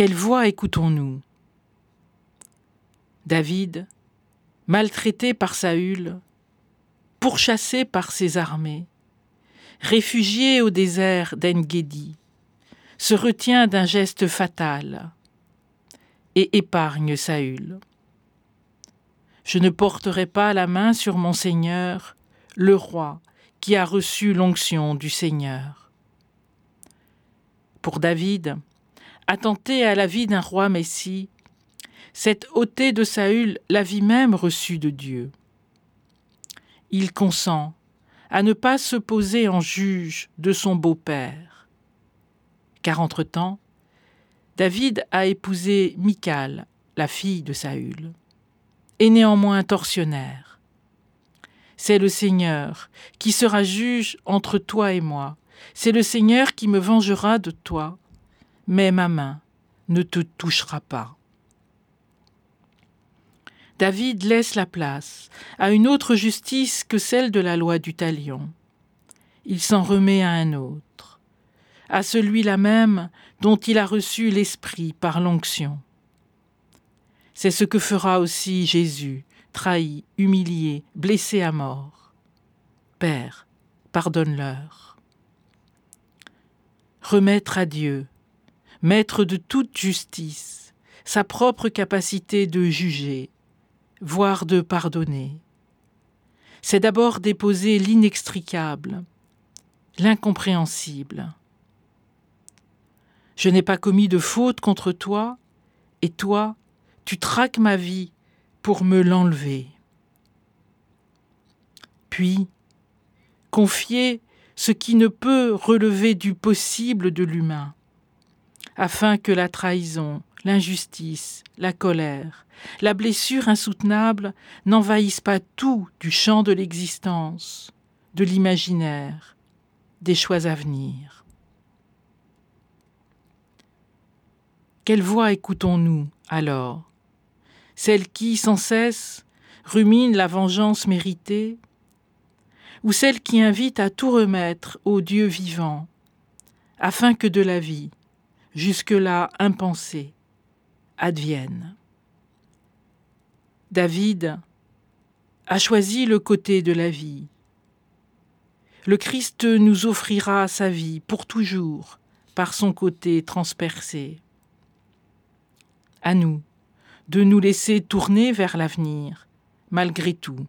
Quelle voix écoutons-nous? David, maltraité par Saül, pourchassé par ses armées, réfugié au désert d'Engedi, se retient d'un geste fatal et épargne Saül. Je ne porterai pas la main sur mon Seigneur, le roi, qui a reçu l'onction du Seigneur. Pour David, attenter à la vie d'un roi Messie, cette ôter de Saül la vie même reçue de Dieu. Il consent à ne pas se poser en juge de son beau-père. Car entre-temps, David a épousé Michal, la fille de Saül, et néanmoins tortionnaire. C'est le Seigneur qui sera juge entre toi et moi. C'est le Seigneur qui me vengera de toi, mais ma main ne te touchera pas. David laisse la place à une autre justice que celle de la loi du talion. Il s'en remet à un autre, à celui-là même dont il a reçu l'Esprit par l'onction. C'est ce que fera aussi Jésus, trahi, humilié, blessé à mort. Père, pardonne-leur. Remettre à Dieu, maître de toute justice, sa propre capacité de juger, voire de pardonner. C'est d'abord déposer l'inextricable, l'incompréhensible. Je n'ai pas commis de faute contre toi, et toi, tu traques ma vie pour me l'enlever. Puis, confier ce qui ne peut relever du possible de l'humain, afin que la trahison, l'injustice, la colère, la blessure insoutenable n'envahissent pas tout du champ de l'existence, de l'imaginaire, des choix à venir. Quelle voix écoutons-nous alors? Celle qui, sans cesse, rumine la vengeance méritée? Ou celle qui invite à tout remettre au Dieu vivant, afin que de la vie, jusque-là impensée, advienne. David a choisi le côté de la vie. Le Christ nous offrira sa vie pour toujours par son côté transpercé. À nous de nous laisser tourner vers l'avenir, malgré tout,